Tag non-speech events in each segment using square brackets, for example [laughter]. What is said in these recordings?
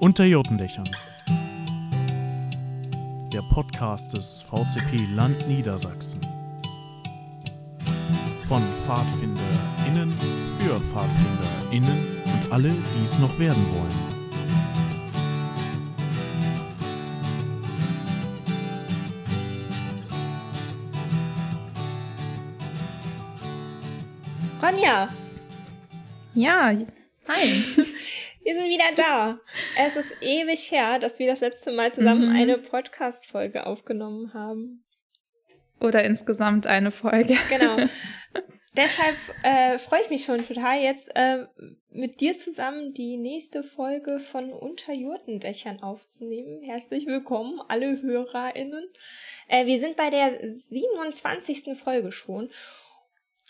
Unter Jotendächern. Der Podcast des VCP Land Niedersachsen. Von PfadfinderInnen für PfadfinderInnen und alle, die es noch werden wollen. Ronja, Ja, hi. [laughs] wir sind wieder da. Es ist ewig her, dass wir das letzte Mal zusammen Mhm. eine Podcast-Folge aufgenommen haben. Oder insgesamt eine Folge. Genau. [laughs] Deshalb äh, freue ich mich schon total, jetzt äh, mit dir zusammen die nächste Folge von Unter Jurtendächern aufzunehmen. Herzlich willkommen, alle HörerInnen. Äh, wir sind bei der 27. Folge schon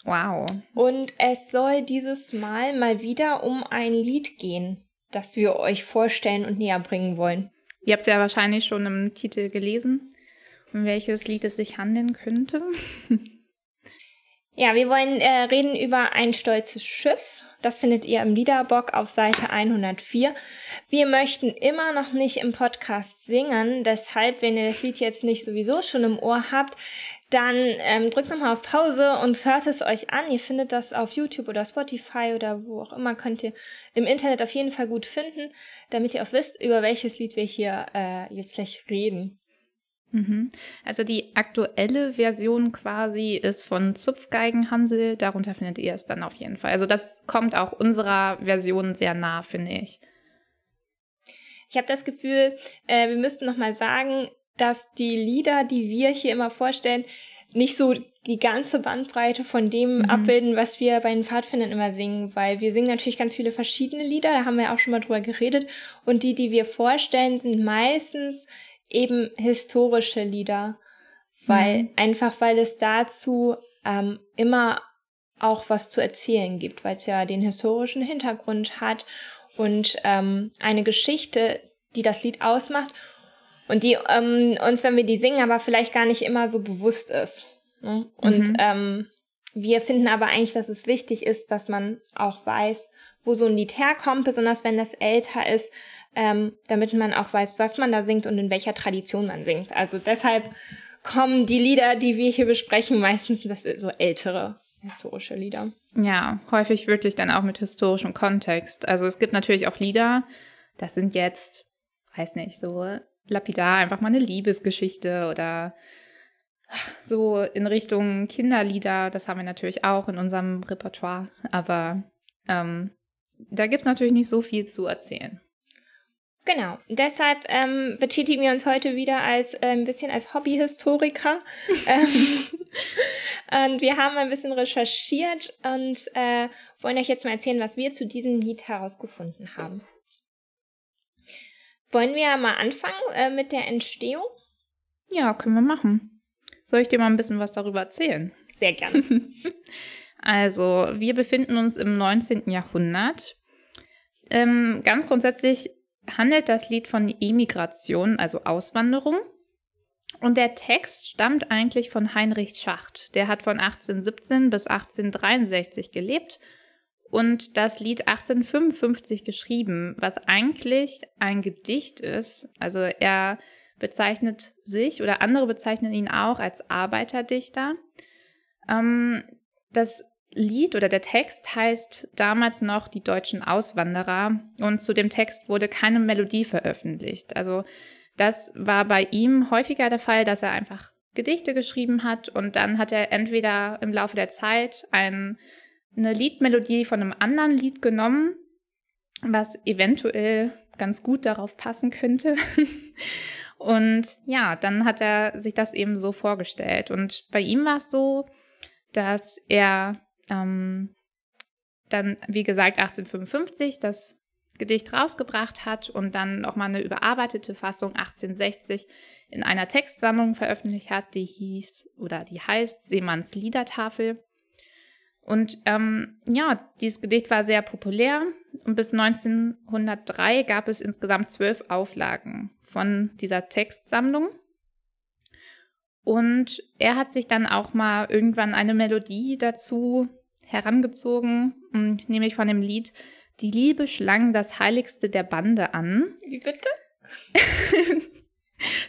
Wow. und es soll dieses Mal mal wieder um ein Lied gehen, das wir euch vorstellen und näher bringen wollen. Ihr habt es ja wahrscheinlich schon im Titel gelesen, um welches Lied es sich handeln könnte. [laughs] Ja, wir wollen äh, reden über ein stolzes Schiff. Das findet ihr im Liederbock auf Seite 104. Wir möchten immer noch nicht im Podcast singen. Deshalb, wenn ihr das Lied jetzt nicht sowieso schon im Ohr habt, dann ähm, drückt nochmal auf Pause und hört es euch an. Ihr findet das auf YouTube oder Spotify oder wo auch immer. Könnt ihr im Internet auf jeden Fall gut finden, damit ihr auch wisst, über welches Lied wir hier äh, jetzt gleich reden. Mhm. Also die aktuelle Version quasi ist von Zupfgeigenhansel. Darunter findet ihr es dann auf jeden Fall. Also das kommt auch unserer Version sehr nah, finde ich. Ich habe das Gefühl, äh, wir müssten noch mal sagen, dass die Lieder, die wir hier immer vorstellen, nicht so die ganze Bandbreite von dem Mhm. abbilden, was wir bei den Pfadfindern immer singen, weil wir singen natürlich ganz viele verschiedene Lieder, da haben wir auch schon mal drüber geredet und die, die wir vorstellen, sind meistens eben historische Lieder, weil Mhm. einfach weil es dazu ähm, immer auch was zu erzählen gibt, weil es ja den historischen Hintergrund hat und ähm, eine Geschichte, die das Lied ausmacht und die ähm, uns, wenn wir die singen, aber vielleicht gar nicht immer so bewusst ist. Ne? Und Mhm. ähm, wir finden aber eigentlich, dass es wichtig ist, dass man auch weiß, wo so ein Lied herkommt, besonders wenn das älter ist, ähm, damit man auch weiß, was man da singt und in welcher Tradition man singt. Also deshalb kommen die Lieder, die wir hier besprechen, meistens das so ältere historische Lieder. Ja, häufig wirklich dann auch mit historischem Kontext. Also es gibt natürlich auch Lieder, das sind jetzt, weiß nicht, so lapidar, einfach mal eine Liebesgeschichte oder so in Richtung Kinderlieder. Das haben wir natürlich auch in unserem Repertoire. Aber ähm, da gibt es natürlich nicht so viel zu erzählen. Genau. Deshalb ähm, betätigen wir uns heute wieder als äh, ein bisschen als Hobbyhistoriker. [laughs] ähm, und wir haben ein bisschen recherchiert und äh, wollen euch jetzt mal erzählen, was wir zu diesem Lied herausgefunden haben. Wollen wir mal anfangen äh, mit der Entstehung? Ja, können wir machen. Soll ich dir mal ein bisschen was darüber erzählen? Sehr gerne. [laughs] Also, wir befinden uns im 19. Jahrhundert. Ähm, ganz grundsätzlich handelt das Lied von Emigration, also Auswanderung. Und der Text stammt eigentlich von Heinrich Schacht. Der hat von 1817 bis 1863 gelebt und das Lied 1855 geschrieben, was eigentlich ein Gedicht ist. Also er bezeichnet sich oder andere bezeichnen ihn auch als Arbeiterdichter. Ähm, das Lied oder der Text heißt damals noch Die deutschen Auswanderer und zu dem Text wurde keine Melodie veröffentlicht. Also das war bei ihm häufiger der Fall, dass er einfach Gedichte geschrieben hat und dann hat er entweder im Laufe der Zeit ein, eine Liedmelodie von einem anderen Lied genommen, was eventuell ganz gut darauf passen könnte. [laughs] Und ja, dann hat er sich das eben so vorgestellt. Und bei ihm war es so, dass er ähm, dann, wie gesagt, 1855 das Gedicht rausgebracht hat und dann nochmal eine überarbeitete Fassung 1860 in einer Textsammlung veröffentlicht hat, die hieß oder die heißt Seemanns Liedertafel. Und ähm, ja, dieses Gedicht war sehr populär und bis 1903 gab es insgesamt zwölf Auflagen von dieser Textsammlung. Und er hat sich dann auch mal irgendwann eine Melodie dazu herangezogen, nämlich von dem Lied Die Liebe schlang das Heiligste der Bande an. Wie bitte? [laughs]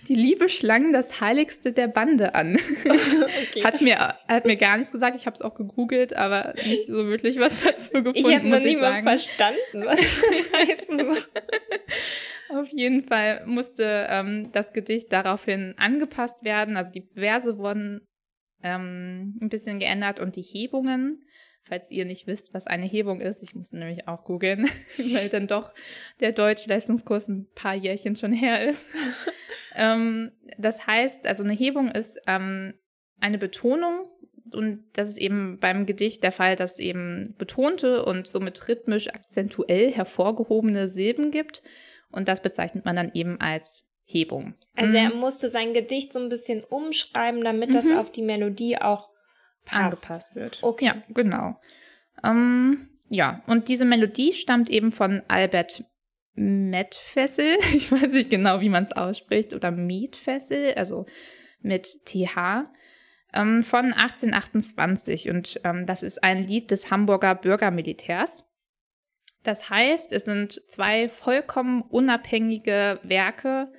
Die Liebe schlang das Heiligste der Bande an. Okay. Hat mir, hat mir gar nichts gesagt. Ich habe es auch gegoogelt, aber nicht so wirklich was dazu gefunden. ich habe noch mal verstanden, was das heißen soll. [laughs] Auf jeden Fall musste ähm, das Gedicht daraufhin angepasst werden. Also die Verse wurden ähm, ein bisschen geändert und die Hebungen, falls ihr nicht wisst, was eine Hebung ist, ich musste nämlich auch googeln, [laughs] weil dann doch der Deutschleistungskurs ein paar Jährchen schon her ist. [laughs] ähm, das heißt, also eine Hebung ist ähm, eine Betonung und das ist eben beim Gedicht der Fall, dass es eben betonte und somit rhythmisch akzentuell hervorgehobene Silben gibt. Und das bezeichnet man dann eben als Hebung. Also er Mhm. musste sein Gedicht so ein bisschen umschreiben, damit das Mhm. auf die Melodie auch passt. angepasst wird. Okay. Ja, genau. Ähm, ja, und diese Melodie stammt eben von Albert Metfessel. [laughs] Ich weiß nicht genau, wie man es ausspricht. Oder Mietfessel, also mit TH. Ähm, von 1828. Und ähm, das ist ein Lied des Hamburger Bürgermilitärs. Das heißt, es sind zwei vollkommen unabhängige Werke,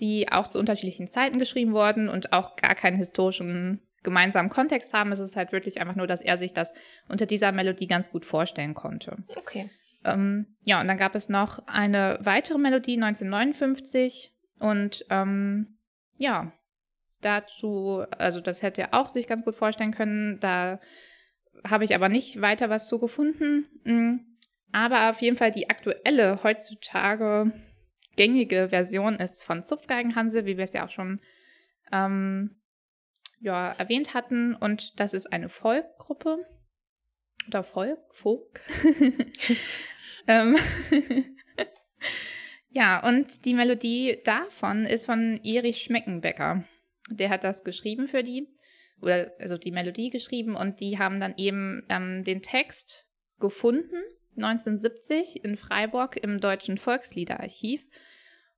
die auch zu unterschiedlichen Zeiten geschrieben wurden und auch gar keinen historischen gemeinsamen Kontext haben. Es ist halt wirklich einfach nur, dass er sich das unter dieser Melodie ganz gut vorstellen konnte. Okay. Ähm, ja, und dann gab es noch eine weitere Melodie 1959 und ähm, ja, dazu, also das hätte er auch sich ganz gut vorstellen können. Da habe ich aber nicht weiter was zu gefunden. Mm, Aber auf jeden Fall die aktuelle, heutzutage gängige Version ist von Zupfgeigenhansel, wie wir es ja auch schon ähm, ja, erwähnt hatten. Und das ist eine Folkgruppe. Oder Folk? Folk? [laughs] ähm, [laughs] ja, und die Melodie davon ist von Erich Schmeckenbecker. Der hat das geschrieben für die, oder also die Melodie geschrieben und die haben dann eben ähm, den Text gefunden, 1970 in Freiburg im Deutschen Volksliederarchiv.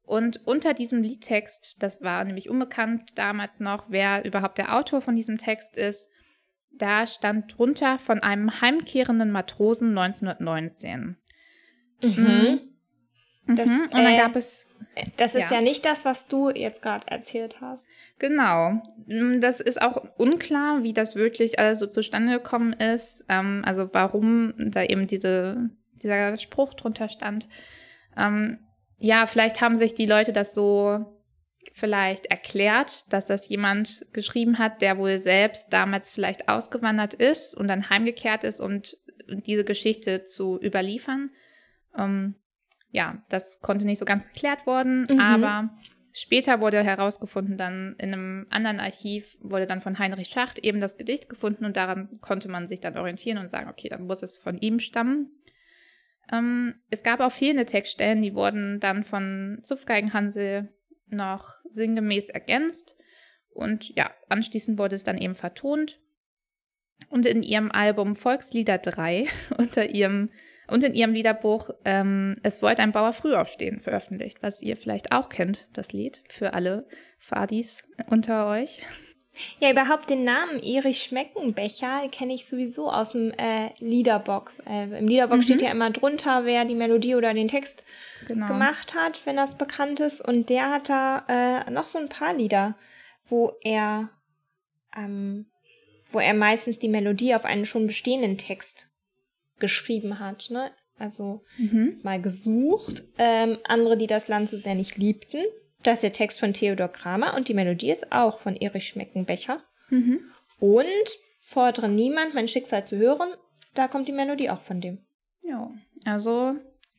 Und unter diesem Liedtext, das war nämlich unbekannt damals noch, wer überhaupt der Autor von diesem Text ist, da stand drunter von einem heimkehrenden Matrosen 1919. Mhm. Das, mhm. Und dann äh, gab es Das ist Ja. ja. nicht das, was du jetzt gerade erzählt hast. Genau. Mm, Das ist auch unklar, wie das wirklich alles so zustande gekommen ist. Ähm, also warum da eben diese, dieser Spruch drunter stand. Ähm, ja, vielleicht haben sich die Leute das so vielleicht erklärt, dass das jemand geschrieben hat, der wohl selbst damals vielleicht ausgewandert ist und dann heimgekehrt ist, und diese Geschichte zu überliefern. Ähm, ja, das konnte nicht so ganz geklärt worden, Mhm. aber später wurde herausgefunden, dann in einem anderen Archiv wurde dann von Heinrich Schacht eben das Gedicht gefunden und daran konnte man sich dann orientieren und sagen, okay, dann muss es von ihm stammen. Ähm, es gab auch fehlende Textstellen, die wurden dann von Zupfgeigenhansel noch sinngemäß ergänzt und ja, anschließend wurde es dann eben vertont. Und in ihrem Album Volkslieder 3 [laughs] unter ihrem und in ihrem Liederbuch ähm, Es wollte ein Bauer früh aufstehen veröffentlicht, was ihr vielleicht auch kennt, das Lied, für alle Fadis unter euch. Ja, überhaupt den Namen Erich Schmeckenbecher kenne ich sowieso aus dem äh, Liederbock. Äh, Im Liederbock Mhm. steht ja immer drunter, wer die Melodie oder den Text Genau. gemacht hat, wenn das bekannt ist. Und der hat da äh, noch so ein paar Lieder, wo er, ähm, wo er meistens die Melodie auf einen schon bestehenden Text geschrieben hat. Ne? Also Mhm. mal gesucht. Ähm, andere, die das Land so sehr nicht liebten. Das ist der Text von Theodor Kramer und die Melodie ist auch von Erich Schmeckenbecher. Mhm. Und fordere niemand, mein Schicksal zu hören. Da kommt die Melodie auch von dem. Ja, also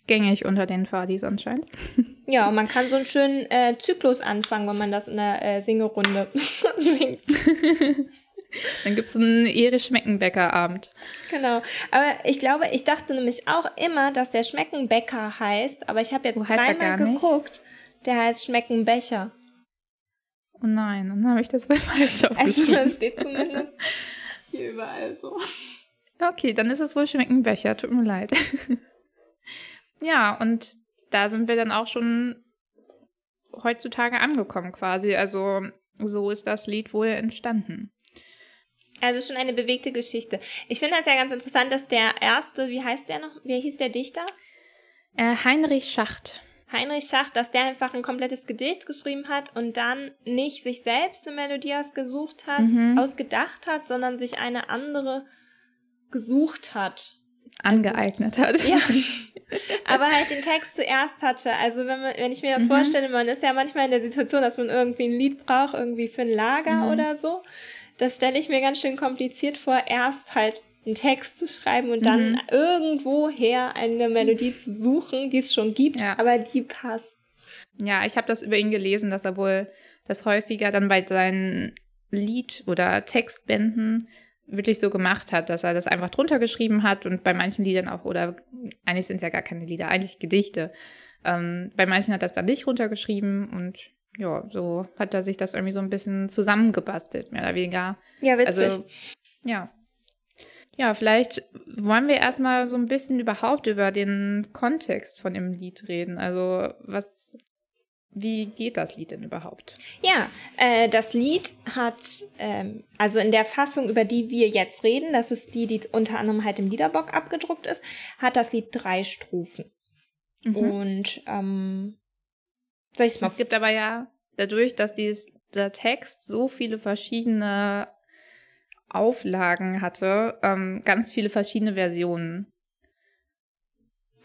gängig unter den Fadis anscheinend. [laughs] Ja, und man kann so einen schönen äh, Zyklus anfangen, wenn man das in der äh, Singerunde [laughs] singt. [laughs] Dann gibt es einen Erich Schmeckenbäcker-Abend. Genau. Aber ich glaube, ich dachte nämlich auch immer, dass der Schmeckenbäcker heißt, aber ich habe jetzt er dreimal gar nicht? Der heißt Schmeckenbecher. Oh nein, dann habe ich das wohl [laughs] falsch Also aufgeschrieben. das steht zumindest hier überall so. Okay, dann ist es wohl Schmeckenbecher, tut mir leid. [laughs] ja, und da sind wir dann auch schon heutzutage angekommen quasi. Also so ist das Lied wohl entstanden. Also schon eine bewegte Geschichte. Ich finde das ja ganz interessant, dass der erste, wie heißt der noch? Wie hieß der Dichter? Äh, Heinrich Schacht. Heinrich Schacht, dass der einfach ein komplettes Gedicht geschrieben hat und dann nicht sich selbst eine Melodie ausgesucht hat, Mhm. ausgedacht hat, sondern sich eine andere gesucht hat. Angeeignet hat. Ja. [laughs] Aber halt den Text zuerst hatte. Also wenn, man, wenn ich mir das Mhm. vorstelle, man ist ja manchmal in der Situation, dass man irgendwie ein Lied braucht, irgendwie für ein Lager Mhm. oder so. Das stelle ich mir ganz schön kompliziert vor, erst halt einen Text zu schreiben und dann Mhm. irgendwoher eine Melodie zu suchen, die es schon gibt, Ja. aber die passt. Ja, ich habe das über ihn gelesen, dass er wohl das häufiger dann bei seinen Lied- oder Textbänden wirklich so gemacht hat, dass er das einfach drunter geschrieben hat und bei manchen Liedern auch, oder eigentlich sind es ja gar keine Lieder, eigentlich Gedichte. Ähm, bei manchen hat er das dann nicht runtergeschrieben und ja, so hat er sich das irgendwie so ein bisschen zusammengebastelt, mehr oder weniger. Ja, witzig. Also, ja. Ja, vielleicht wollen wir erstmal so ein bisschen überhaupt über den Kontext von dem Lied reden. Also, was, wie geht das Lied denn überhaupt? Ja, äh, das Lied hat, ähm, also in der Fassung, über die wir jetzt reden, das ist die, die unter anderem halt im Liederbock abgedruckt ist, hat das Lied drei Strophen. Mhm. Und ähm, soll ich es mal Es gibt aber ja dadurch, dass dies, der Text so viele verschiedene Auflagen hatte, ähm, ganz viele verschiedene Versionen.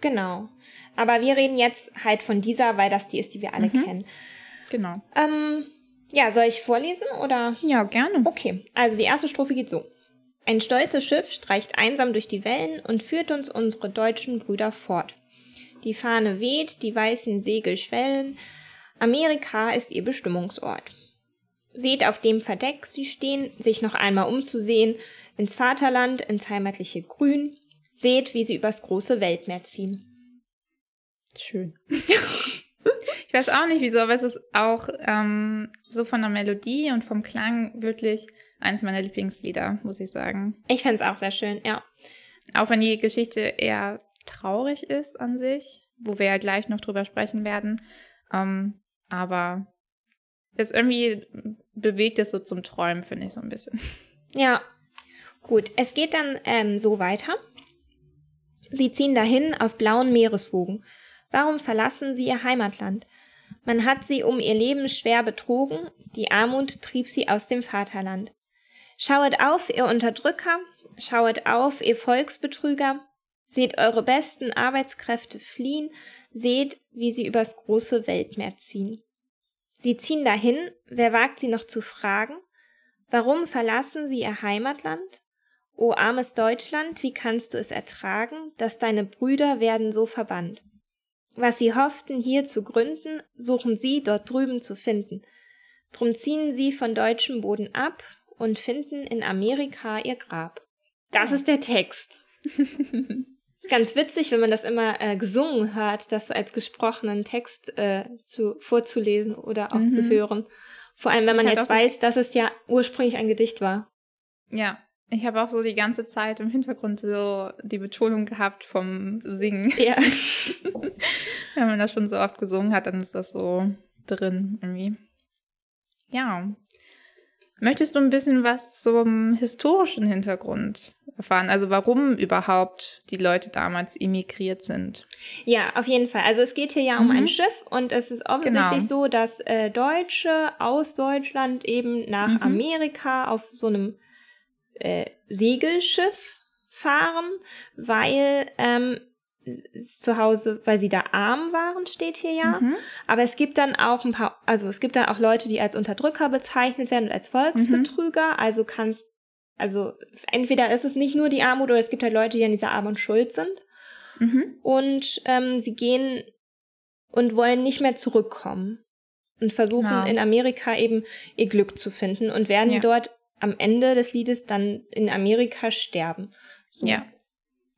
Genau. Aber wir reden jetzt halt von dieser, weil das die ist, die wir alle Mhm. kennen. Genau. Ähm, ja, soll ich vorlesen oder? Ja, gerne. Okay, also die erste Strophe geht so. Ein stolzes Schiff streicht einsam durch die Wellen und führt uns unsere deutschen Brüder fort. Die Fahne weht, die weißen Segel schwellen. Amerika ist ihr Bestimmungsort. Seht auf dem Verdeck sie stehen, sich noch einmal umzusehen, ins Vaterland, ins heimatliche Grün. Seht, wie sie übers große Weltmeer ziehen. Schön. [laughs] ich weiß auch nicht wieso, aber es ist auch ähm, so von der Melodie und vom Klang wirklich eins meiner Lieblingslieder, muss ich sagen. Ich find's auch sehr schön, ja. Auch wenn die Geschichte eher traurig ist an sich, wo wir ja gleich noch drüber sprechen werden. Ähm, aber es irgendwie bewegt es so zum Träumen, finde ich so ein bisschen. Ja, gut. Es geht dann ähm, so weiter. Sie ziehen dahin auf blauen Meereswogen. Warum verlassen sie ihr Heimatland? Man hat sie um ihr Leben schwer betrogen, die Armut trieb sie aus dem Vaterland. Schauet auf, ihr Unterdrücker, schauet auf, ihr Volksbetrüger, seht eure besten Arbeitskräfte fliehen, seht, wie sie übers große Weltmeer ziehen. Sie ziehen dahin, wer wagt sie noch zu fragen? Warum verlassen sie ihr Heimatland? O armes Deutschland, wie kannst du es ertragen, dass deine Brüder werden so verbannt? Was sie hofften hier zu gründen, suchen sie dort drüben zu finden. Drum ziehen sie von deutschem Boden ab und finden in Amerika ihr Grab. Das ist der Text. [laughs] ist ganz witzig, wenn man das immer äh, gesungen hört, das als gesprochenen Text äh, zu, vorzulesen oder auch Mhm. zu hören. Vor allem, wenn man jetzt weiß, dass es ja ursprünglich ein Gedicht war. Ja, ich habe auch so die ganze Zeit im Hintergrund so die Betonung gehabt vom Singen. Ja. [laughs] Wenn man das schon so oft gesungen hat, dann ist das so drin irgendwie. Ja. Möchtest du ein bisschen was zum historischen Hintergrund erfahren? Also warum überhaupt die Leute damals emigriert sind? Ja, auf jeden Fall. Also es geht hier ja um Mhm. ein Schiff und es ist offensichtlich Genau. so, dass äh, Deutsche aus Deutschland eben nach Mhm. Amerika auf so einem äh, Segelschiff fahren, weil ähm, zu Hause, weil sie da arm waren, steht hier ja. Mhm. Aber es gibt dann auch ein paar, also es gibt dann auch Leute, die als Unterdrücker bezeichnet werden und als Volksbetrüger. Also kannst, also entweder ist es nicht nur die Armut oder es gibt halt Leute, die an dieser Armut schuld sind Mhm. und ähm, sie gehen und wollen nicht mehr zurückkommen und versuchen Genau. in Amerika eben ihr Glück zu finden und werden Ja. dort am Ende des Liedes dann in Amerika sterben. So. Ja.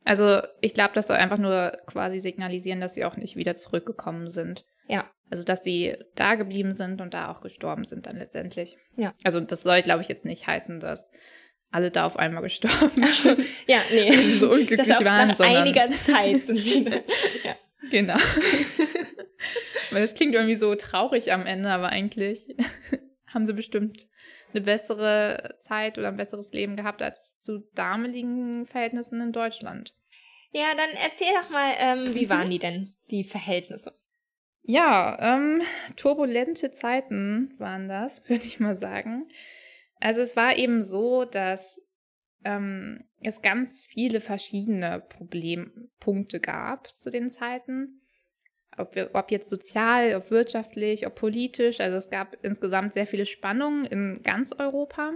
Also ich glaube, das soll einfach nur quasi signalisieren, dass sie auch nicht wieder zurückgekommen sind. Ja. Also dass sie da geblieben sind und da auch gestorben sind dann letztendlich. Ja. Also das soll, glaube ich, jetzt nicht heißen, dass alle da auf einmal gestorben sind. Ja, nee. So unglücklich das auch waren, nach sondern- einiger Zeit sind sie dann. [laughs] ja. Genau. Weil es klingt irgendwie so traurig am Ende, aber eigentlich [laughs] haben sie bestimmt eine bessere Zeit oder ein besseres Leben gehabt als zu damaligen Verhältnissen in Deutschland. Ja, dann erzähl doch mal, ähm, wie waren die denn, die Verhältnisse? Ja, ähm, turbulente Zeiten waren das, [laughs] würde ich mal sagen. Also es war eben so, dass ähm, es ganz viele verschiedene Problempunkte gab zu den Zeiten. Ob, wir, ob jetzt sozial, ob wirtschaftlich, ob politisch. Also es gab insgesamt sehr viele Spannungen in ganz Europa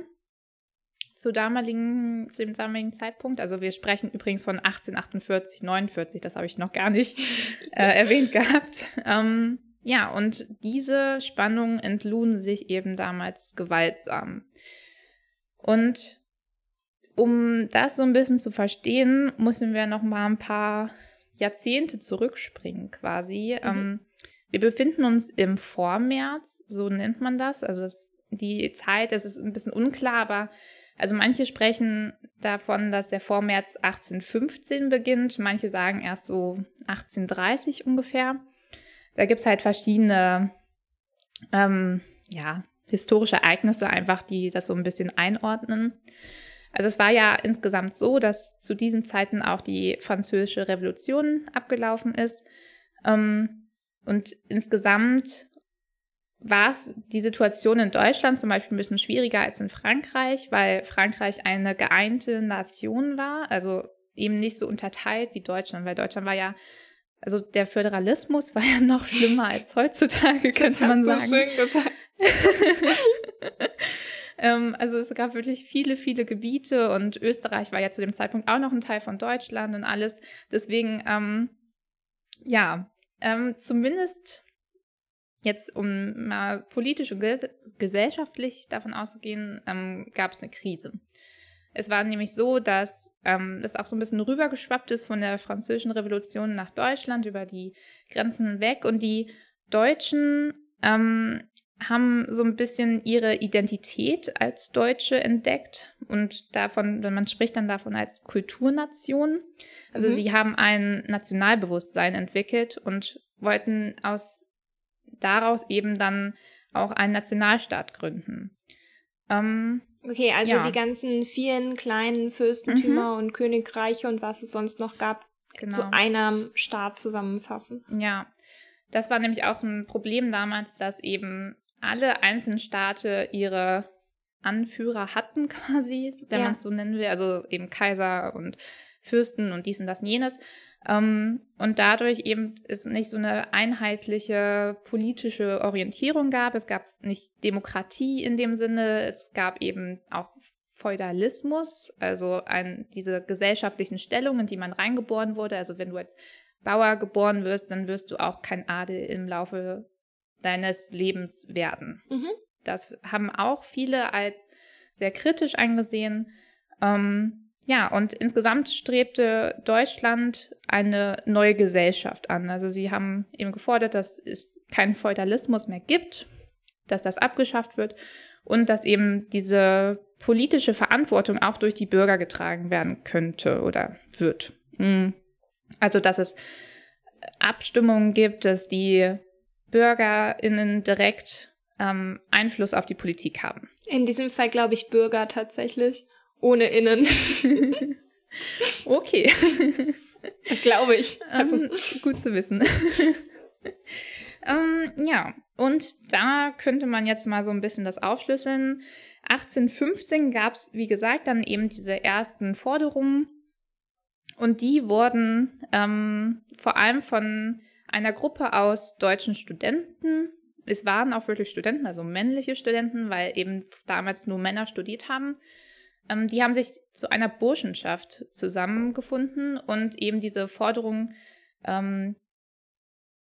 zu, damaligen, zu dem damaligen Zeitpunkt. Also wir sprechen übrigens von 1848, 49, das habe ich noch gar nicht [laughs] äh, erwähnt gehabt. Ähm, ja, und diese Spannungen entluden sich eben damals gewaltsam. Und um das so ein bisschen zu verstehen, müssen wir noch mal ein paar Jahrzehnte zurückspringen quasi. Mhm. Ähm, wir befinden uns im Vormärz, so nennt man das. Also das, die Zeit, das ist ein bisschen unklar, aber also manche sprechen davon, dass der Vormärz 1815 beginnt, manche sagen erst so 1830 ungefähr. Da gibt es halt verschiedene ähm, ja, historische Ereignisse einfach, die das so ein bisschen einordnen. Also es war ja insgesamt so, dass zu diesen Zeiten auch die französische Revolution abgelaufen ist. Ähm, und insgesamt war es die Situation in Deutschland zum Beispiel ein bisschen schwieriger als in Frankreich, weil Frankreich eine geeinte Nation war, also eben nicht so unterteilt wie Deutschland, weil Deutschland war ja, also der Föderalismus war ja noch schlimmer als heutzutage, [laughs] könnte man sagen. schön gesagt. [laughs] ähm, also es gab wirklich viele, viele Gebiete und Österreich war ja zu dem Zeitpunkt auch noch ein Teil von Deutschland und alles. Deswegen, ähm, ja, ähm, zumindest Jetzt, um mal politisch und ges gesellschaftlich davon auszugehen, ähm, gab es eine Krise. Es war nämlich so, dass ähm, das auch so ein bisschen rübergeschwappt ist von der französischen Revolution nach Deutschland über die Grenzen weg und die Deutschen ähm, haben so ein bisschen ihre Identität als Deutsche entdeckt und davon, wenn man spricht dann davon als Kulturnation. Also mhm. sie haben ein Nationalbewusstsein entwickelt und wollten aus daraus eben dann auch einen Nationalstaat gründen. Ähm, okay, also ja. die ganzen vielen kleinen Fürstentümer mhm. und Königreiche und was es sonst noch gab, genau. zu einem Staat zusammenfassen. Ja, das war nämlich auch ein Problem damals, dass eben alle einzelnen Staaten ihre Anführer hatten [laughs] quasi, wenn ja. man es so nennen will, also eben Kaiser und Fürsten und dies und das und jenes. Ähm, und dadurch eben es nicht so eine einheitliche politische Orientierung gab. Es gab nicht Demokratie in dem Sinne. Es gab eben auch Feudalismus, also ein, diese gesellschaftlichen Stellungen, in die man reingeboren wurde. Also wenn du als Bauer geboren wirst, dann wirst du auch kein Adel im Laufe deines Lebens werden. Mhm. Das haben auch viele als sehr kritisch angesehen. Ähm, ja, und insgesamt strebte Deutschland eine neue Gesellschaft an. Also sie haben eben gefordert, dass es keinen Feudalismus mehr gibt, dass das abgeschafft wird und dass eben diese politische Verantwortung auch durch die Bürger getragen werden könnte oder wird. Hm. Also dass es Abstimmungen gibt, dass die Bürgerinnen direkt ähm, Einfluss auf die Politik haben. In diesem Fall glaube ich Bürger tatsächlich. Ohne Innen. [laughs] okay. Glaube ich. Also. Ähm, gut zu wissen. [laughs] ähm, ja, und da könnte man jetzt mal so ein bisschen das aufschlüsseln. 1815 gab es, wie gesagt, dann eben diese ersten Forderungen. Und die wurden ähm, vor allem von einer Gruppe aus deutschen Studenten, es waren auch wirklich Studenten, also männliche Studenten, weil eben damals nur Männer studiert haben, ähm, die haben sich zu einer Burschenschaft zusammengefunden und eben diese Forderung ähm,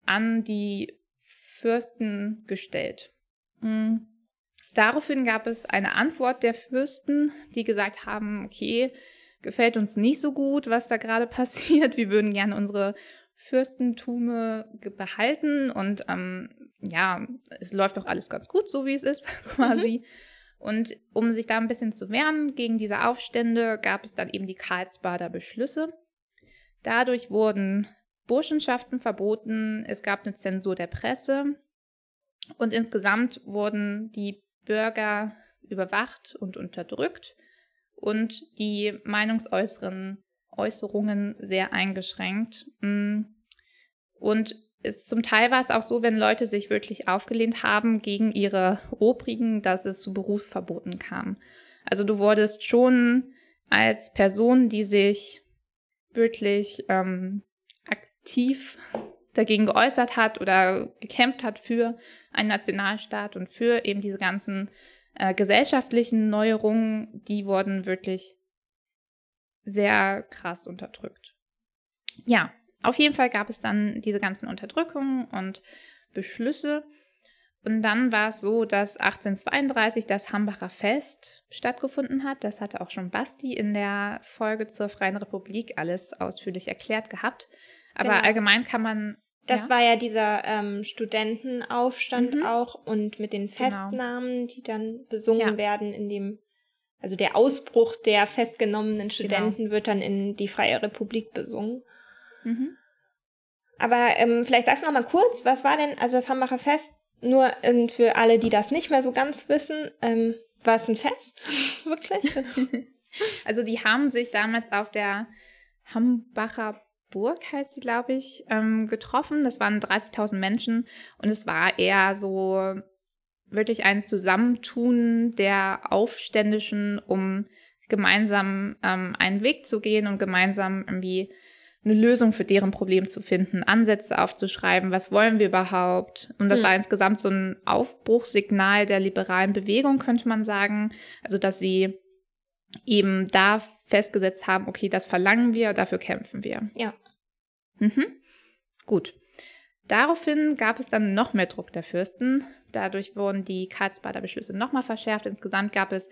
an die Fürsten gestellt. Mhm. Daraufhin gab es eine Antwort der Fürsten, die gesagt haben, okay, gefällt uns nicht so gut, was da gerade [laughs] passiert. Wir würden gerne unsere Fürstentume behalten und ähm, ja, es läuft doch alles ganz gut, so wie es ist, [laughs] quasi. Und um sich da ein bisschen zu wehren gegen diese Aufstände, gab es dann eben die Karlsbader Beschlüsse. Dadurch wurden Burschenschaften verboten, es gab eine Zensur der Presse und insgesamt wurden die Bürger überwacht und unterdrückt und die meinungsäußeren Äußerungen sehr eingeschränkt. Mm. Und es, zum Teil war es auch so, wenn Leute sich wirklich aufgelehnt haben gegen ihre Obrigen, dass es zu Berufsverboten kam. Also du wurdest schon als Person, die sich wirklich ähm, aktiv dagegen geäußert hat oder gekämpft hat für einen Nationalstaat und für eben diese ganzen äh, gesellschaftlichen Neuerungen, die wurden wirklich sehr krass unterdrückt. Ja, auf jeden Fall gab es dann diese ganzen Unterdrückungen und Beschlüsse. Und dann war es so, dass 1832 das Hambacher Fest stattgefunden hat. Das hatte auch schon Basti in der Folge zur Freien Republik alles ausführlich erklärt gehabt. Aber genau. allgemein kann man. Das ja? war ja dieser ähm, Studentenaufstand mhm. auch und mit den genau. Festnahmen, genau. die dann besungen ja. werden in dem, also der Ausbruch der festgenommenen Studenten genau. wird dann in die Freie Republik besungen. Mhm. Aber ähm, vielleicht sagst du noch mal kurz, was war denn, also das Hambacher Fest nur ähm, für alle, die das nicht mehr so ganz wissen, ähm, war es ein Fest, [laughs] wirklich? [laughs] also die haben sich damals auf der Hambacher Burg, heißt sie, glaube ich, ähm, getroffen. Das waren 30.000 Menschen und es war eher so wirklich ein Zusammentun der Aufständischen, um gemeinsam ähm, einen Weg zu gehen und gemeinsam irgendwie eine Lösung für deren Problem zu finden, Ansätze aufzuschreiben, was wollen wir überhaupt? Und das hm. war insgesamt so ein Aufbruchssignal der liberalen Bewegung, könnte man sagen. Also, dass sie eben da festgesetzt haben, okay, das verlangen wir, dafür kämpfen wir. Ja. Mhm. Gut. Daraufhin gab es dann noch mehr Druck der Fürsten. Dadurch wurden die Karlsbader Beschlüsse nochmal verschärft. Insgesamt gab es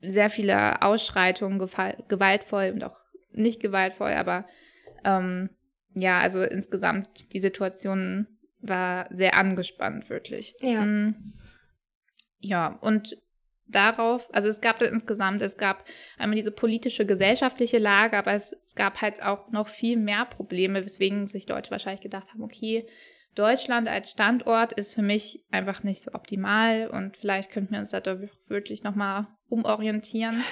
sehr viele Ausschreitungen, gewaltvoll und auch nicht gewaltvoll, aber ähm, ja, also insgesamt die Situation war sehr angespannt, wirklich. Ja. Mm. Ja, und darauf, also es gab insgesamt, es gab einmal diese politische, gesellschaftliche Lage, aber es, es gab halt auch noch viel mehr Probleme, weswegen sich Leute wahrscheinlich gedacht haben, okay, Deutschland als Standort ist für mich einfach nicht so optimal und vielleicht könnten wir uns da wirklich nochmal umorientieren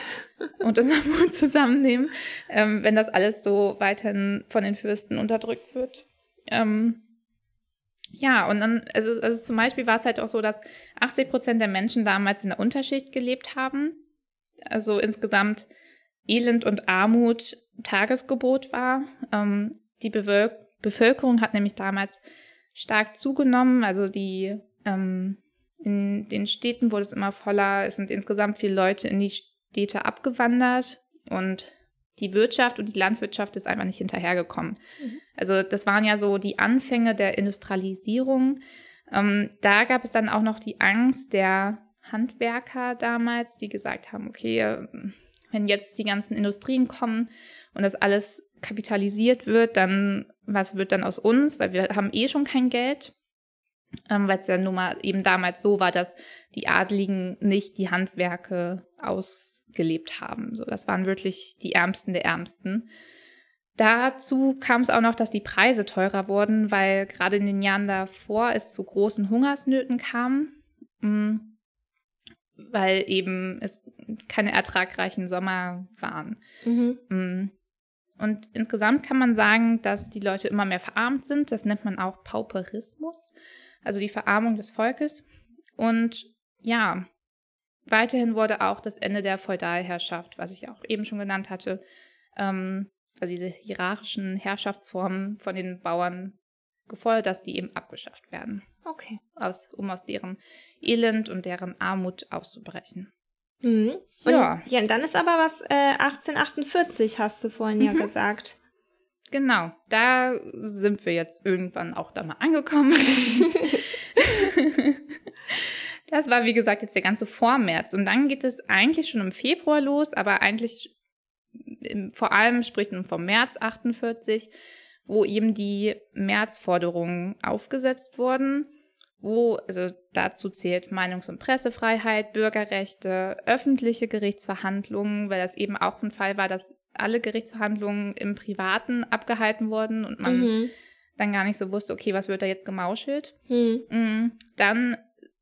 und unser Mut zusammennehmen, ähm, wenn das alles so weiterhin von den Fürsten unterdrückt wird. Ähm, ja, und dann, also, also zum Beispiel war es halt auch so, dass 80 Prozent der Menschen damals in der Unterschicht gelebt haben. Also insgesamt Elend und Armut Tagesgebot war. Ähm, die Bewölk Bevölkerung hat nämlich damals stark zugenommen. Also die ähm, in den Städten wurde es immer voller. Es sind insgesamt viele Leute in die Städte abgewandert und die Wirtschaft und die Landwirtschaft ist einfach nicht hinterhergekommen. Mhm. Also das waren ja so die Anfänge der Industrialisierung. Ähm, da gab es dann auch noch die Angst der Handwerker damals, die gesagt haben, okay, wenn jetzt die ganzen Industrien kommen und das alles kapitalisiert wird, dann was wird dann aus uns? Weil wir haben eh schon kein Geld ähm, weil es ja nun mal eben damals so war, dass die Adligen nicht die Handwerke ausgelebt haben. So, das waren wirklich die Ärmsten der Ärmsten. Dazu kam es auch noch, dass die Preise teurer wurden, weil gerade in den Jahren davor es zu großen Hungersnöten kam, mm, weil eben es keine ertragreichen Sommer waren. Mhm. Mm. Und insgesamt kann man sagen, dass die Leute immer mehr verarmt sind. Das nennt man auch Pauperismus also die Verarmung des Volkes. Und ja, weiterhin wurde auch das Ende der Feudalherrschaft, was ich auch eben schon genannt hatte, ähm, also diese hierarchischen Herrschaftsformen von den Bauern gefordert, dass die eben abgeschafft werden. Okay. Aus, um aus deren Elend und deren Armut auszubrechen. Mhm. Und, ja. ja, dann ist aber was äh, 1848, hast du vorhin mhm. ja gesagt. Genau, da sind wir jetzt irgendwann auch da mal angekommen. [laughs] das war, wie gesagt, jetzt der ganze Vormärz. Und dann geht es eigentlich schon im Februar los, aber eigentlich im, vor allem spricht man vom März 48, wo eben die Märzforderungen aufgesetzt wurden, wo, also dazu zählt Meinungs- und Pressefreiheit, Bürgerrechte, öffentliche Gerichtsverhandlungen, weil das eben auch ein Fall war, dass alle Gerichtsverhandlungen im Privaten abgehalten wurden und man mhm. dann gar nicht so wusste, okay, was wird da jetzt gemauschelt. Mhm. mhm. Dann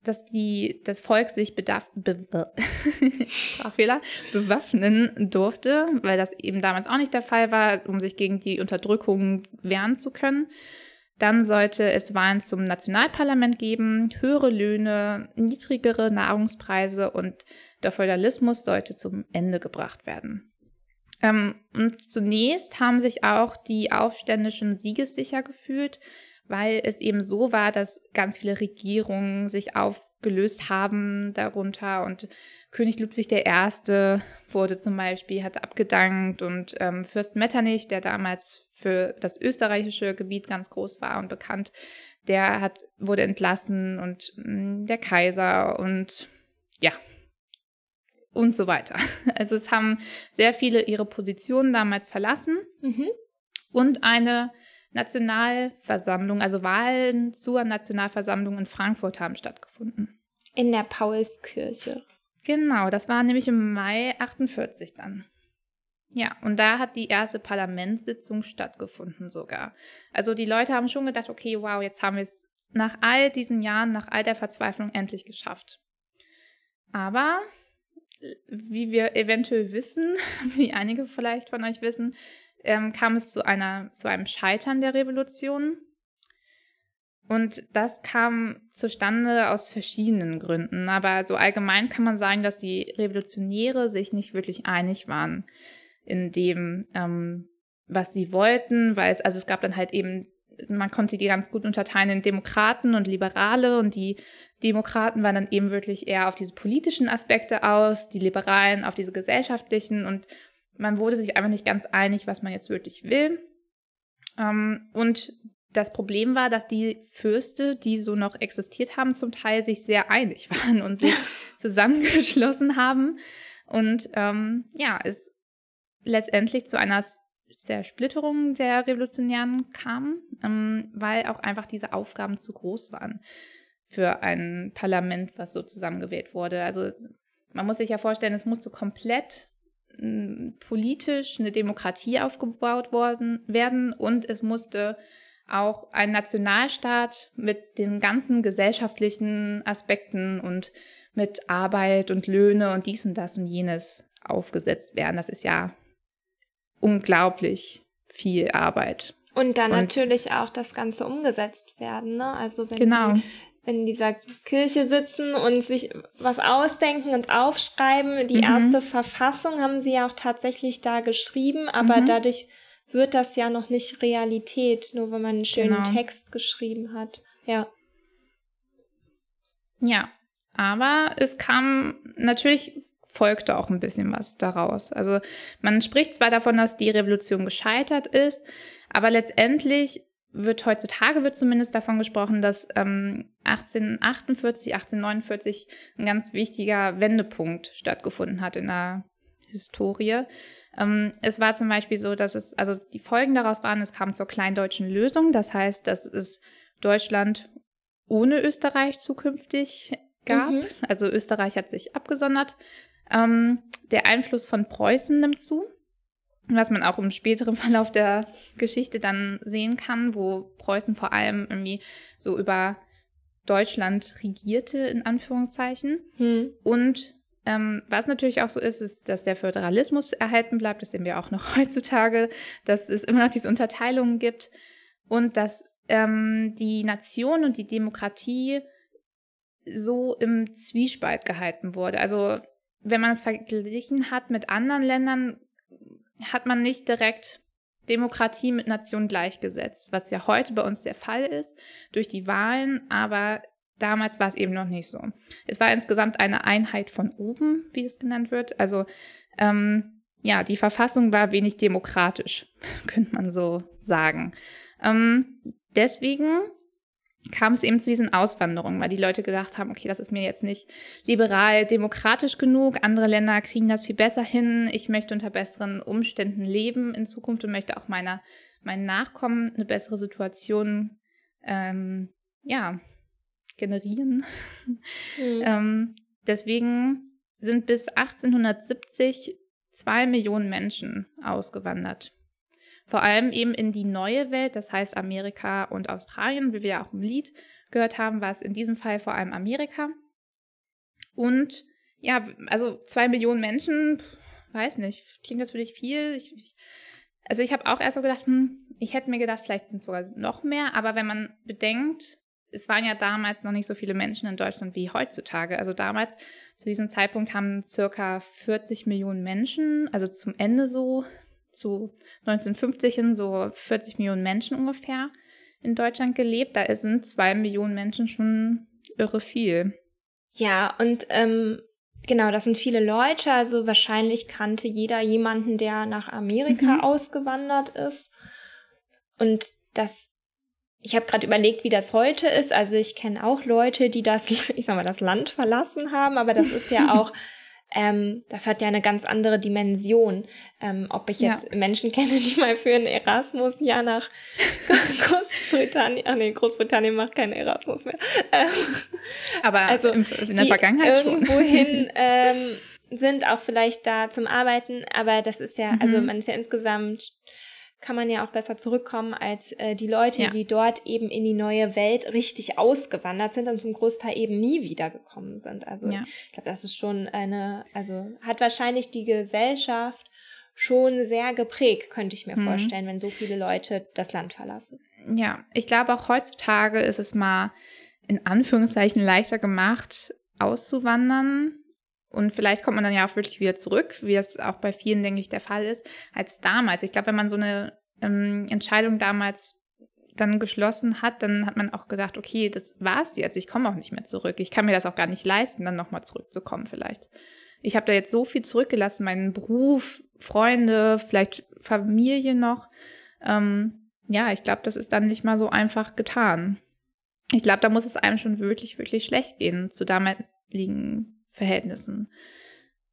dass die, das Volk sich bedarf, be, [laughs] Sprachfehler, bewaffnen durfte, weil das eben damals auch nicht der Fall war, um sich gegen die Unterdrückung wehren zu können. Dann sollte es Wahlen zum Nationalparlament geben, höhere Löhne, niedrigere Nahrungspreise und der Feudalismus sollte zum Ende gebracht werden. Ähm, und zunächst haben sich auch die Aufständischen siegessicher gefühlt, weil es eben so war, dass ganz viele Regierungen sich aufgelöst haben darunter und König Ludwig I. wurde zum Beispiel, hat abgedankt und ähm, Fürst Metternich, der damals für das österreichische Gebiet ganz groß war und bekannt, der hat, wurde entlassen und mh, mm, der Kaiser und ja, und so weiter. [laughs] Also es haben sehr viele ihre Positionen damals verlassen mhm. und eine Nationalversammlung, also Wahlen zur Nationalversammlung in Frankfurt haben stattgefunden. In der Paulskirche. Genau, das war nämlich im Mai 48 dann. Ja, und da hat die erste Parlamentssitzung stattgefunden sogar. Also die Leute haben schon gedacht, okay, wow, jetzt haben wir es nach all diesen Jahren, nach all der Verzweiflung endlich geschafft. Aber wie wir eventuell wissen, [laughs] wie einige vielleicht von euch wissen, ähm, kam es zu, einer, zu einem Scheitern der Revolution. Und das kam zustande aus verschiedenen Gründen. Aber so allgemein kann man sagen, dass die Revolutionäre sich nicht wirklich einig waren in dem, ähm, was sie wollten, weil es, also es gab dann halt eben, man konnte die ganz gut unterteilen in Demokraten und Liberale und die Demokraten waren dann eben wirklich eher auf diese politischen Aspekte aus, die Liberalen auf diese gesellschaftlichen und man wurde sich einfach nicht ganz einig, was man jetzt wirklich will. Ähm, und das Problem war, dass die Fürste, die so noch existiert haben, zum Teil sich sehr einig [laughs] waren und sich [laughs] zusammengeschlossen haben. Und ähm, ja, es letztendlich zu einer Zersplitterung der Revolutionären kam, ähm, weil auch einfach diese Aufgaben zu groß waren für ein Parlament, was so zusammengewählt wurde. Also man muss sich ja vorstellen, es musste komplett politisch eine Demokratie aufgebaut worden werden und es musste auch ein Nationalstaat mit den ganzen gesellschaftlichen Aspekten und mit Arbeit und Löhne und dies und das und jenes aufgesetzt werden. Das ist ja unglaublich viel Arbeit. Und dann und, natürlich auch das Ganze umgesetzt werden. Ne? Also wenn genau. die in dieser Kirche sitzen und sich was ausdenken und aufschreiben. Die mhm. erste Verfassung haben sie ja auch tatsächlich da geschrieben, aber mhm. dadurch wird das ja noch nicht Realität, nur wenn man einen schönen genau. Text geschrieben hat. Ja. Ja, aber es kam natürlich folgte auch ein bisschen was daraus. Also man spricht zwar davon, dass die Revolution gescheitert ist, aber letztendlich wird heutzutage wird zumindest davon gesprochen, dass ähm, 1848, 1849 ein ganz wichtiger Wendepunkt stattgefunden hat in der Historie. Ähm, es war zum Beispiel so, dass es, also die Folgen daraus waren, es kam zur kleindeutschen Lösung. Das heißt, dass es Deutschland ohne Österreich zukünftig gab. Mhm. Also Österreich hat sich abgesondert. Ähm, der Einfluss von Preußen nimmt zu was man auch im späteren [laughs] Verlauf der Geschichte dann sehen kann, wo Preußen vor allem irgendwie so über Deutschland regierte, in Anführungszeichen. Hm. Und ähm, was natürlich auch so ist, ist, dass der Föderalismus erhalten bleibt. Das sehen wir auch noch [laughs] heutzutage, dass es immer noch diese Unterteilungen gibt und dass ähm, die Nation und die Demokratie so im Zwiespalt gehalten wurde. Also wenn man es verglichen hat mit anderen Ländern, hat man nicht direkt Demokratie mit Nation gleichgesetzt, was ja heute bei uns der Fall ist durch die Wahlen, aber damals war es eben noch nicht so. Es war insgesamt eine Einheit von oben, wie es genannt wird. Also ähm, ja, die Verfassung war wenig demokratisch, [laughs] könnte man so sagen. Ähm, deswegen kam es eben zu diesen Auswanderungen, weil die Leute gedacht haben, okay, das ist mir jetzt nicht liberal, demokratisch genug, andere Länder kriegen das viel besser hin, ich möchte unter besseren Umständen leben in Zukunft und möchte auch meiner, meinen Nachkommen eine bessere Situation ähm, ja, generieren. Mhm. [laughs] ähm, deswegen sind bis 1870 zwei Millionen Menschen ausgewandert. Vor allem eben in die neue Welt, das heißt Amerika und Australien, wie wir auch im Lied gehört haben, war es in diesem Fall vor allem Amerika. Und ja, also zwei Millionen Menschen, weiß nicht, klingt das für dich viel? Ich, ich, also ich habe auch erst so gedacht, hm, ich hätte mir gedacht, vielleicht sind es sogar noch mehr, aber wenn man bedenkt, es waren ja damals noch nicht so viele Menschen in Deutschland wie heutzutage. Also damals, zu diesem Zeitpunkt haben circa 40 Millionen Menschen, also zum Ende so, zu 1950 so 40 Millionen Menschen ungefähr in Deutschland gelebt. Da sind zwei Millionen Menschen schon irre viel. Ja, und ähm, genau, das sind viele Leute. Also wahrscheinlich kannte jeder jemanden, der nach Amerika mhm. ausgewandert ist. Und das, ich habe gerade überlegt, wie das heute ist. Also ich kenne auch Leute, die das, [laughs] ich sag mal, das Land verlassen haben, aber das ist ja [laughs] auch ähm, das hat ja eine ganz andere Dimension. Ähm, ob ich jetzt ja. Menschen [laughs] kenne, die mal für ein Erasmus ja nach [laughs] Großbritannien, ach nee, Großbritannien macht keinen Erasmus mehr. Ähm, Aber also in, in der Vergangenheit irgendwohin [laughs] ähm, sind auch vielleicht da zum Arbeiten, aber das ist ja, also mhm. man ist ja insgesamt kann man ja auch besser zurückkommen als äh, die Leute, ja. die dort eben in die neue Welt richtig ausgewandert sind und zum Großteil eben nie wiedergekommen sind. Also ja. ich glaube, das ist schon eine, also hat wahrscheinlich die Gesellschaft schon sehr geprägt, könnte ich mir mhm. vorstellen, wenn so viele Leute das Land verlassen. Ja, ich glaube auch heutzutage ist es mal in Anführungszeichen leichter gemacht, auszuwandern, und vielleicht kommt man dann ja auch wirklich wieder zurück, wie es auch bei vielen, denke ich, der Fall ist, als damals. Ich glaube, wenn man so eine ähm, Entscheidung damals dann geschlossen hat, dann hat man auch gedacht, okay, das war's jetzt, ich komme auch nicht mehr zurück. Ich kann mir das auch gar nicht leisten, dann nochmal zurückzukommen vielleicht. Ich habe da jetzt so viel zurückgelassen, meinen Beruf, Freunde, vielleicht Familie noch. Ähm, ja, ich glaube, das ist dann nicht mal so einfach getan. Ich glaube, da muss es einem schon wirklich, wirklich schlecht gehen zu damaligen Verhältnissen.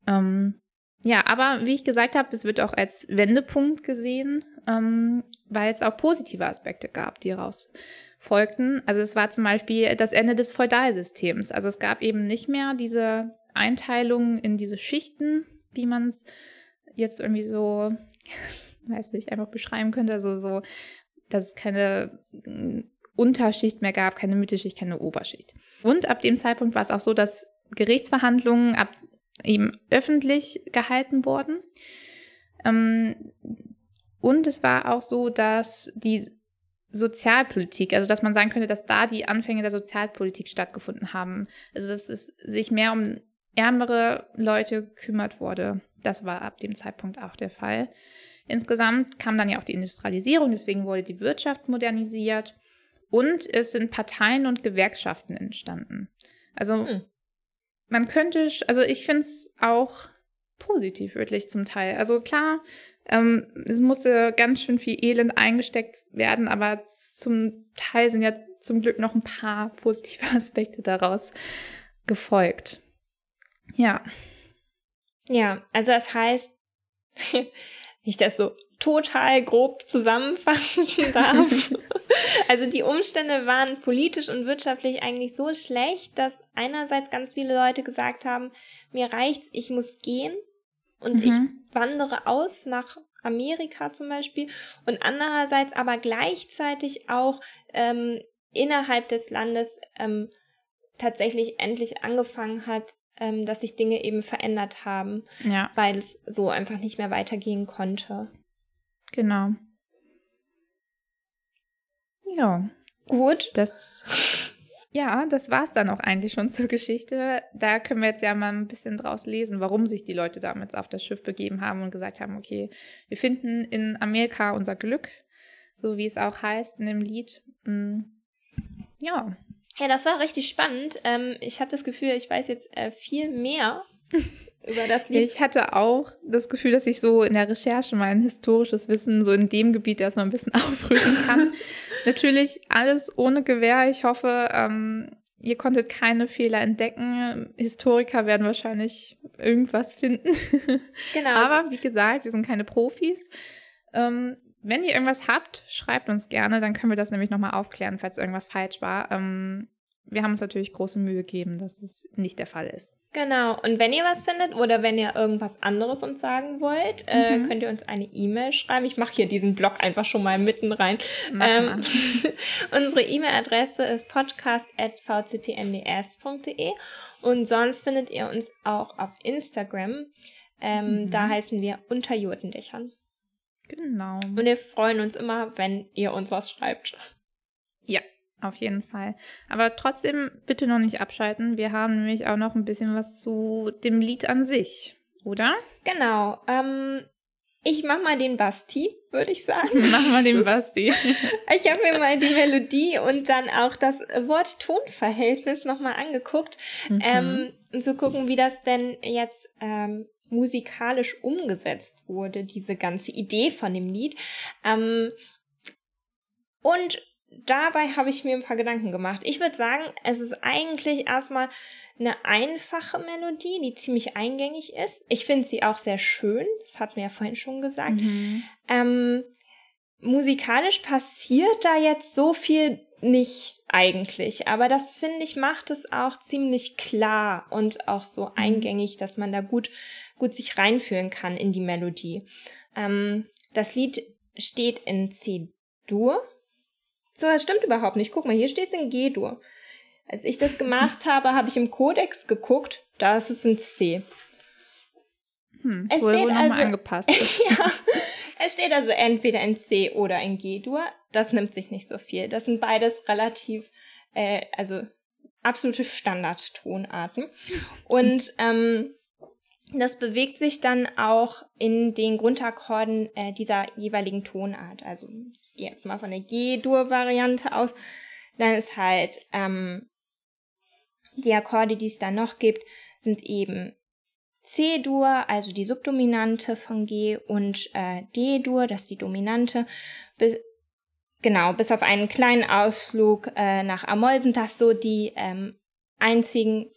Ähm, ja, aber wie ich gesagt habe, es wird auch als Wendepunkt gesehen, ähm, weil es auch positive Aspekte gab, die daraus folgten. Also es war zum Beispiel das Ende des Feudalsystems. Also es gab eben nicht mehr diese Einteilung in diese Schichten, wie man es jetzt irgendwie so, [laughs] weiß nicht, einfach beschreiben könnte. Also so, dass es keine mm, Unterschicht mehr gab, keine Mittelschicht, keine Oberschicht. Und ab dem Zeitpunkt war es auch so, dass Gerichtsverhandlungen ab, eben öffentlich gehalten wurden. Ähm, und es war auch so, dass die Sozialpolitik, also dass man sagen könnte, dass da die Anfänge der Sozialpolitik stattgefunden haben. Also dass es sich mehr um ärmere Leute kümmert wurde. Das war ab dem Zeitpunkt auch der Fall. Insgesamt kam dann ja auch die Industrialisierung, deswegen wurde die Wirtschaft modernisiert und es sind Parteien und Gewerkschaften entstanden. Also hm man könnte, also ich finde es auch positiv wirklich zum Teil. Also klar, ähm, es musste ganz schön viel Elend eingesteckt werden, aber zum Teil sind ja zum Glück noch ein paar [laughs] positive Aspekte daraus gefolgt. Ja. Ja, also das heißt, [laughs] ich das so total grob zusammenfassen [laughs] darf. [laughs] also die Umstände waren politisch und wirtschaftlich eigentlich so schlecht, dass einerseits ganz viele Leute gesagt haben, mir reicht's, ich muss gehen und mhm. ich wandere aus nach Amerika zum Beispiel und andererseits aber gleichzeitig auch ähm, innerhalb des Landes ähm, tatsächlich endlich angefangen hat, ähm, dass sich Dinge eben verändert haben, ja. weil es so einfach nicht mehr weitergehen konnte. Genau. Ja. Gut. Das, ja, das war's dann auch eigentlich schon zur Geschichte. Da können wir jetzt ja mal ein bisschen draus lesen, warum sich die Leute damals auf das Schiff begeben haben und gesagt haben, okay, wir finden in Amerika unser Glück, so wie es auch heißt in dem Lied. Mm, ja. Ja, das war richtig spannend. Ähm, ich habe das Gefühl, ich weiß jetzt äh, viel mehr [laughs] über das Lied. Ich hatte auch das Gefühl, dass ich so in der Recherche mein historisches Wissen so in dem Gebiet erstmal ein bisschen [laughs] aufrücken kann. Natürlich alles ohne Gewehr. Ich hoffe, ähm, ihr konntet keine Fehler entdecken. Historiker werden wahrscheinlich irgendwas finden. Genau. [laughs] Aber wie gesagt, wir sind keine Profis. Ähm, wenn ihr irgendwas habt, schreibt uns gerne, dann können wir das nämlich nochmal aufklären, falls irgendwas falsch war. Ähm, wir haben uns natürlich große Mühe gegeben, dass es nicht der Fall ist. Genau. Und wenn ihr was findet oder wenn ihr irgendwas anderes uns sagen wollt, äh, Mhm. könnt ihr uns eine E-Mail schreiben. Ich mache hier diesen Blog einfach schon mal mitten rein. Ähm, [laughs] unsere E-Mail-Adresse ist podcast.vcpnds.de und sonst findet ihr uns auch auf Instagram. Ähm, Mhm. Da heißen wir unter Jurtendächern. Genau. Und wir freuen uns immer, wenn ihr uns was schreibt. Ja, auf jeden Fall. Aber trotzdem bitte noch nicht abschalten. Wir haben nämlich auch noch ein bisschen was zu dem Lied an sich, oder? Genau. Ähm, ich mach mal den Basti, würde ich sagen. [laughs] Machen wir den Basti. [laughs] Ich habe mir mal die Melodie und dann auch das Wort-Ton-Verhältnis nochmal angeguckt, Mhm. ähm, um zu gucken, wie das denn jetzt ähm, musikalisch umgesetzt wurde, diese ganze Idee von dem Lied. Ähm, und dabei habe ich mir ein paar Gedanken gemacht. Ich würde sagen, es ist eigentlich erstmal eine einfache Melodie, die ziemlich eingängig ist. Ich finde sie auch sehr schön, das hat mir ja vorhin schon gesagt. Mhm. Ähm, musikalisch passiert da jetzt so viel nicht eigentlich, aber das finde ich macht es auch ziemlich klar und auch so eingängig, dass man da gut gut sich reinfühlen kann in die Melodie. Ähm, das Lied steht in C-Dur. So, das stimmt überhaupt nicht. Guck mal, hier steht es in G-Dur. Als ich das gemacht [laughs] habe, habe ich im Kodex geguckt, da ist es in C. Hm. Es Wurde steht also- angepasst. [laughs] ja, es steht also entweder in C oder in G-Dur. Das nimmt sich nicht so viel. Das sind beides relativ, äh, also absolute Standardtonarten. Und ähm, das bewegt sich dann auch in den Grundakkorden äh, dieser jeweiligen Tonart. Also jetzt mal von der G-Dur-Variante aus. Dann ist halt ähm, die Akkorde, die es dann noch gibt, sind eben C-Dur, also die Subdominante von G, und äh, D-Dur, das ist die Dominante. Bis, genau, bis auf einen kleinen Ausflug äh, nach Amol sind das so die ähm, einzigen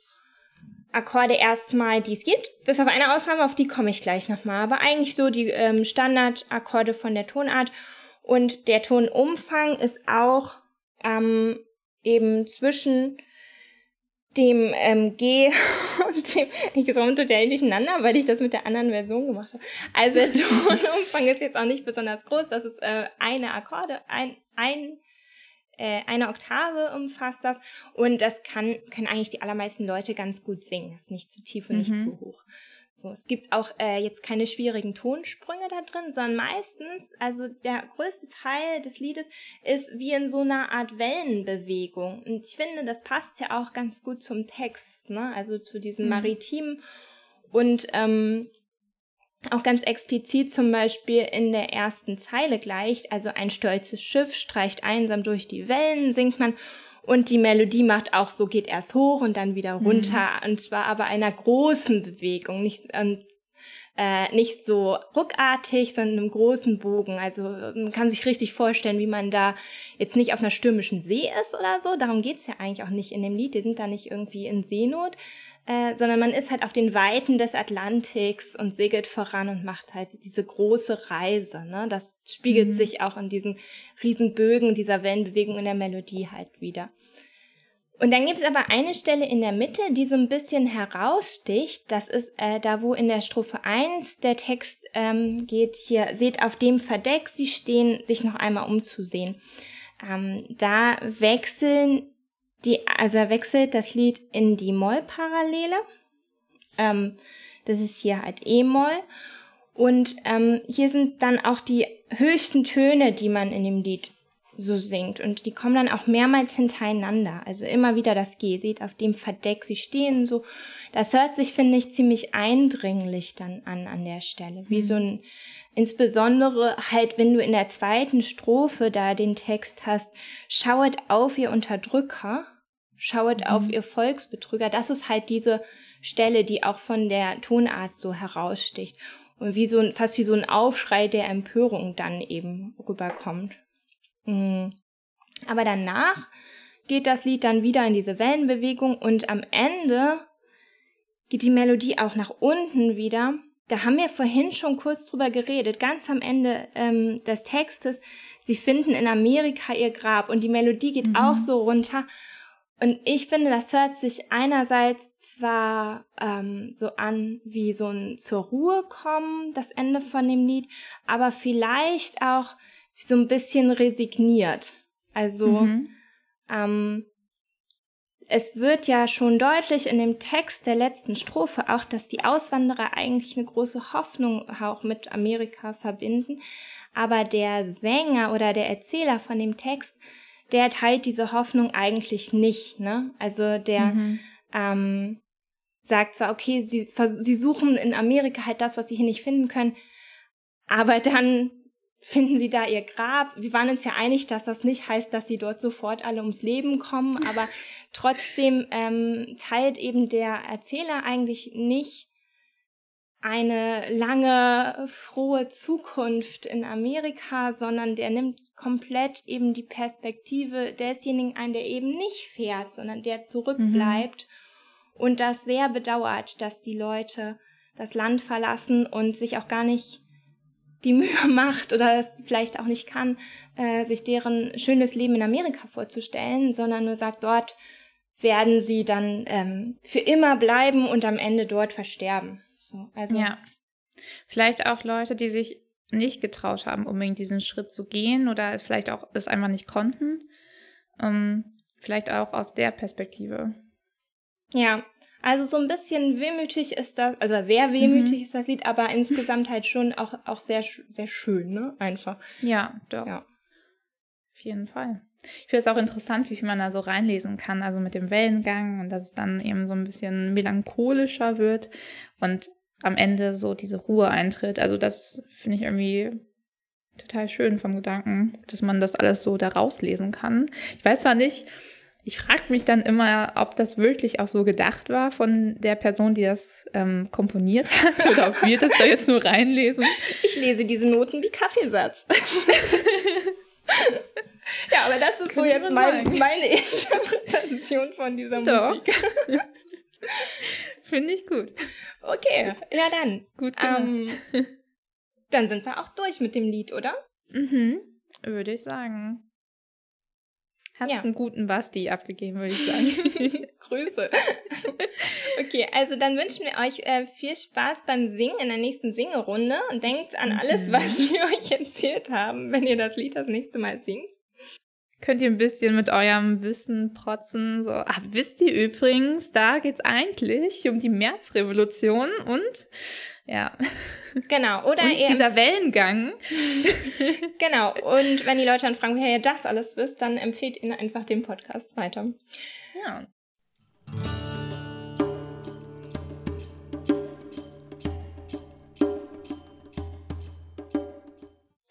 Akkorde erstmal, die es gibt. Bis auf eine Ausnahme, auf die komme ich gleich nochmal. Aber eigentlich so die ähm, Standardakkorde von der Tonart. Und der Tonumfang ist auch ähm, eben zwischen dem ähm, G [laughs] und dem, ich komme total durcheinander, weil ich das mit der anderen Version gemacht habe. Also der [laughs] Tonumfang ist jetzt auch nicht besonders groß, das ist äh, eine Akkorde, ein, ein äh, eine Oktave umfasst das und das kann, können eigentlich die allermeisten Leute ganz gut singen. Das ist nicht zu tief und nicht Mhm. zu hoch. So, es gibt auch äh, jetzt keine schwierigen Tonsprünge da drin, sondern meistens, also der größte Teil des Liedes ist wie in so einer Art Wellenbewegung. Und ich finde, das passt ja auch ganz gut zum Text, ne? Also zu diesem Mhm. Maritimen und ähm, auch ganz explizit zum Beispiel in der ersten Zeile gleich, also ein stolzes Schiff streicht einsam durch die Wellen, singt man. Und die Melodie macht auch so, geht erst hoch und dann wieder runter. Und zwar aber einer großen Bewegung, nicht, und, äh, nicht so ruckartig, sondern einem großen Bogen. Also man kann sich richtig vorstellen, wie man da jetzt nicht auf einer stürmischen See ist oder so. Darum geht's ja eigentlich auch nicht in dem Lied. Die sind da nicht irgendwie in Seenot, äh, sondern man ist halt auf den Weiten des Atlantiks und segelt voran und macht halt diese große Reise. Ne? Das spiegelt Mhm. sich auch in diesen riesen Bögen dieser Wellenbewegung in der Melodie halt wieder. Und dann gibt es aber eine Stelle in der Mitte, die so ein bisschen heraussticht. Das ist äh, da, wo in der Strophe 1 der Text ähm, geht, hier, seht auf dem Verdeck, sie stehen, sich noch einmal umzusehen. Ähm, da wechseln die, also wechselt das Lied in die Moll-Parallele. Ähm, das ist hier halt E-Moll. Und ähm, hier sind dann auch die höchsten Töne, die man in dem Lied so singt. Und die kommen dann auch mehrmals hintereinander. Also immer wieder das G. Seht auf dem Verdeck, sie stehen so. Das hört sich, finde ich, ziemlich eindringlich dann an an der Stelle. Wie so ein, insbesondere halt, wenn du in der zweiten Strophe da den Text hast, schauet auf ihr Unterdrücker, schauet auf ihr Volksbetrüger. Das ist halt diese Stelle, die auch von der Tonart so heraussticht. Und wie so ein, fast wie so ein Aufschrei der Empörung dann eben rüberkommt. Mm. Aber danach geht das Lied dann wieder in diese Wellenbewegung und am Ende geht die Melodie auch nach unten wieder. Da haben wir vorhin schon kurz drüber geredet, ganz am Ende ähm, des Textes. Sie finden in Amerika ihr Grab und die Melodie geht Mhm. auch so runter. Und ich finde, das hört sich einerseits zwar ähm, so an wie so ein zur Ruhe kommen, das Ende von dem Lied, aber vielleicht auch so ein bisschen resigniert. Also mhm. ähm, es wird ja schon deutlich in dem Text der letzten Strophe auch, dass die Auswanderer eigentlich eine große Hoffnung auch mit Amerika verbinden. Aber der Sänger oder der Erzähler von dem Text der teilt diese Hoffnung eigentlich nicht. Ne? Also der mhm. ähm, sagt zwar, okay, sie, sie suchen in Amerika halt das, was sie hier nicht finden können, aber dann finden sie da ihr Grab. Wir waren uns ja einig, dass das nicht heißt, dass sie dort sofort alle ums Leben kommen, [laughs] aber trotzdem ähm, teilt eben der Erzähler eigentlich nicht eine lange, frohe Zukunft in Amerika, sondern der nimmt komplett eben die Perspektive desjenigen ein, der eben nicht fährt, sondern der zurückbleibt mhm. und das sehr bedauert, dass die Leute das Land verlassen und sich auch gar nicht die Mühe [laughs] macht oder es vielleicht auch nicht kann, äh, sich deren schönes Leben in Amerika vorzustellen, sondern nur sagt, dort werden sie dann ähm, für immer bleiben und am Ende dort versterben. So, also ja. Vielleicht auch Leute, die sich nicht getraut haben, unbedingt diesen Schritt zu gehen oder vielleicht auch es einfach nicht konnten. Ähm, vielleicht auch aus der Perspektive. Ja, also so ein bisschen wehmütig ist das, also sehr wehmütig mhm. ist das Lied, aber [laughs] insgesamt halt schon auch, auch sehr, sehr schön, ne? Einfach. Ja, doch. Ja. Auf jeden Fall. Ich finde es auch interessant, wie viel man da so reinlesen kann, also mit dem Wellengang und dass es dann eben so ein bisschen melancholischer wird. Und am Ende so diese Ruhe eintritt. Also das finde ich irgendwie total schön vom Gedanken, dass man das alles so da rauslesen kann. Ich weiß zwar nicht, ich frage mich dann immer, ob das wirklich auch so gedacht war von der Person, die das ähm, komponiert hat, [laughs] oder ob wir das da jetzt nur reinlesen. Ich lese diese Noten wie Kaffeesatz. [laughs] ja, aber das ist Kann so jetzt mein, meine Interpretation von dieser Doch. Musik. [laughs] Finde ich gut. Okay, ja dann. Gut ähm, Dann sind wir auch durch mit dem Lied, oder? Mhm, würde ich sagen. Hast ja. einen guten Basti abgegeben, würde ich sagen. [laughs] Grüße. okay, also dann wünschen wir euch äh, viel Spaß beim Singen in der nächsten Singerunde und denkt an alles, was wir euch erzählt haben, wenn ihr das Lied das nächste Mal singt könnt ihr ein bisschen mit eurem Wissen protzen. So, ach, wisst ihr übrigens, da geht es eigentlich um die Märzrevolution und ja. Genau, oder und dieser Wellengang. [laughs] genau, und wenn die Leute dann fragen, woher ihr das alles wisst, dann empfehlt ihnen einfach den Podcast weiter. Ja.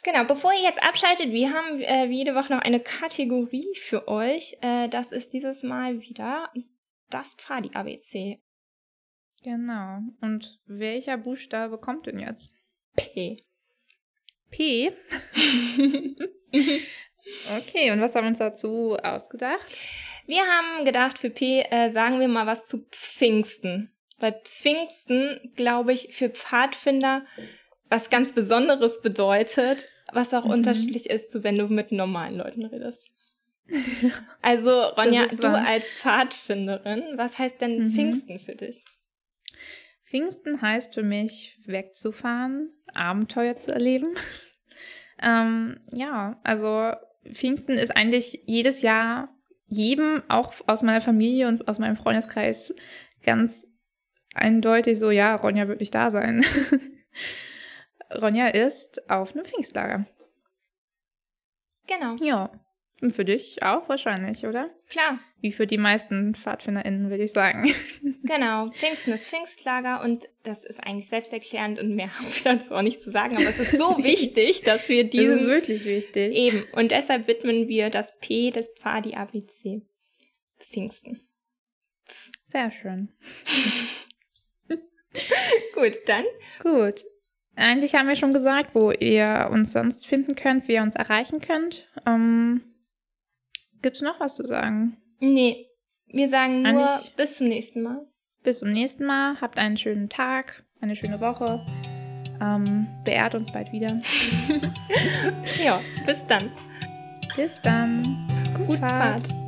Genau, bevor ihr jetzt abschaltet, wir haben äh, jede Woche noch eine Kategorie für euch. Äh, das ist dieses Mal wieder das Pfadi ABC. Genau. Und welcher Buchstabe kommt denn jetzt? P. P? [laughs] okay, und was haben wir uns dazu ausgedacht? Wir haben gedacht, für P äh, sagen wir mal was zu Pfingsten. Weil Pfingsten, glaube ich, für Pfadfinder was ganz Besonderes bedeutet was auch mhm. unterschiedlich ist, zu wenn du mit normalen Leuten redest. [laughs] Also, Ronja, du wahr. als Pfadfinderin, was heißt denn mhm. Pfingsten für dich? Pfingsten heißt für mich, wegzufahren, Abenteuer zu erleben. [laughs] ähm, ja, also Pfingsten ist eigentlich jedes Jahr jedem, auch aus meiner Familie und aus meinem Freundeskreis, ganz eindeutig so, ja, Ronja wird nicht da sein. [laughs] Ronja ist auf einem Pfingstlager. Genau. Ja. Und für dich auch wahrscheinlich, oder? Klar. Wie für die meisten PfadfinderInnen, würde ich sagen. [laughs] Genau. Pfingsten ist Pfingstlager und das ist eigentlich selbsterklärend und mehr [laughs] habe ich dazu auch nicht zu sagen. Aber es ist so [laughs] wichtig, dass wir diesen... Das ist wirklich wichtig. Eben. Und deshalb widmen wir das P des Pfadi ABC Pfingsten. Sehr schön. Gut, dann. Gut. Eigentlich haben wir schon gesagt, wo ihr uns sonst finden könnt, wie ihr uns erreichen könnt. Ähm, Gibt es noch was zu sagen? Nee, wir sagen nur Eigentlich bis zum nächsten Mal. Bis zum nächsten Mal. Habt einen schönen Tag, eine schöne Woche. Ähm, beehrt uns bald wieder. [laughs] ja, bis dann. Bis dann. Gut, Gut Fahrt. Fahrt.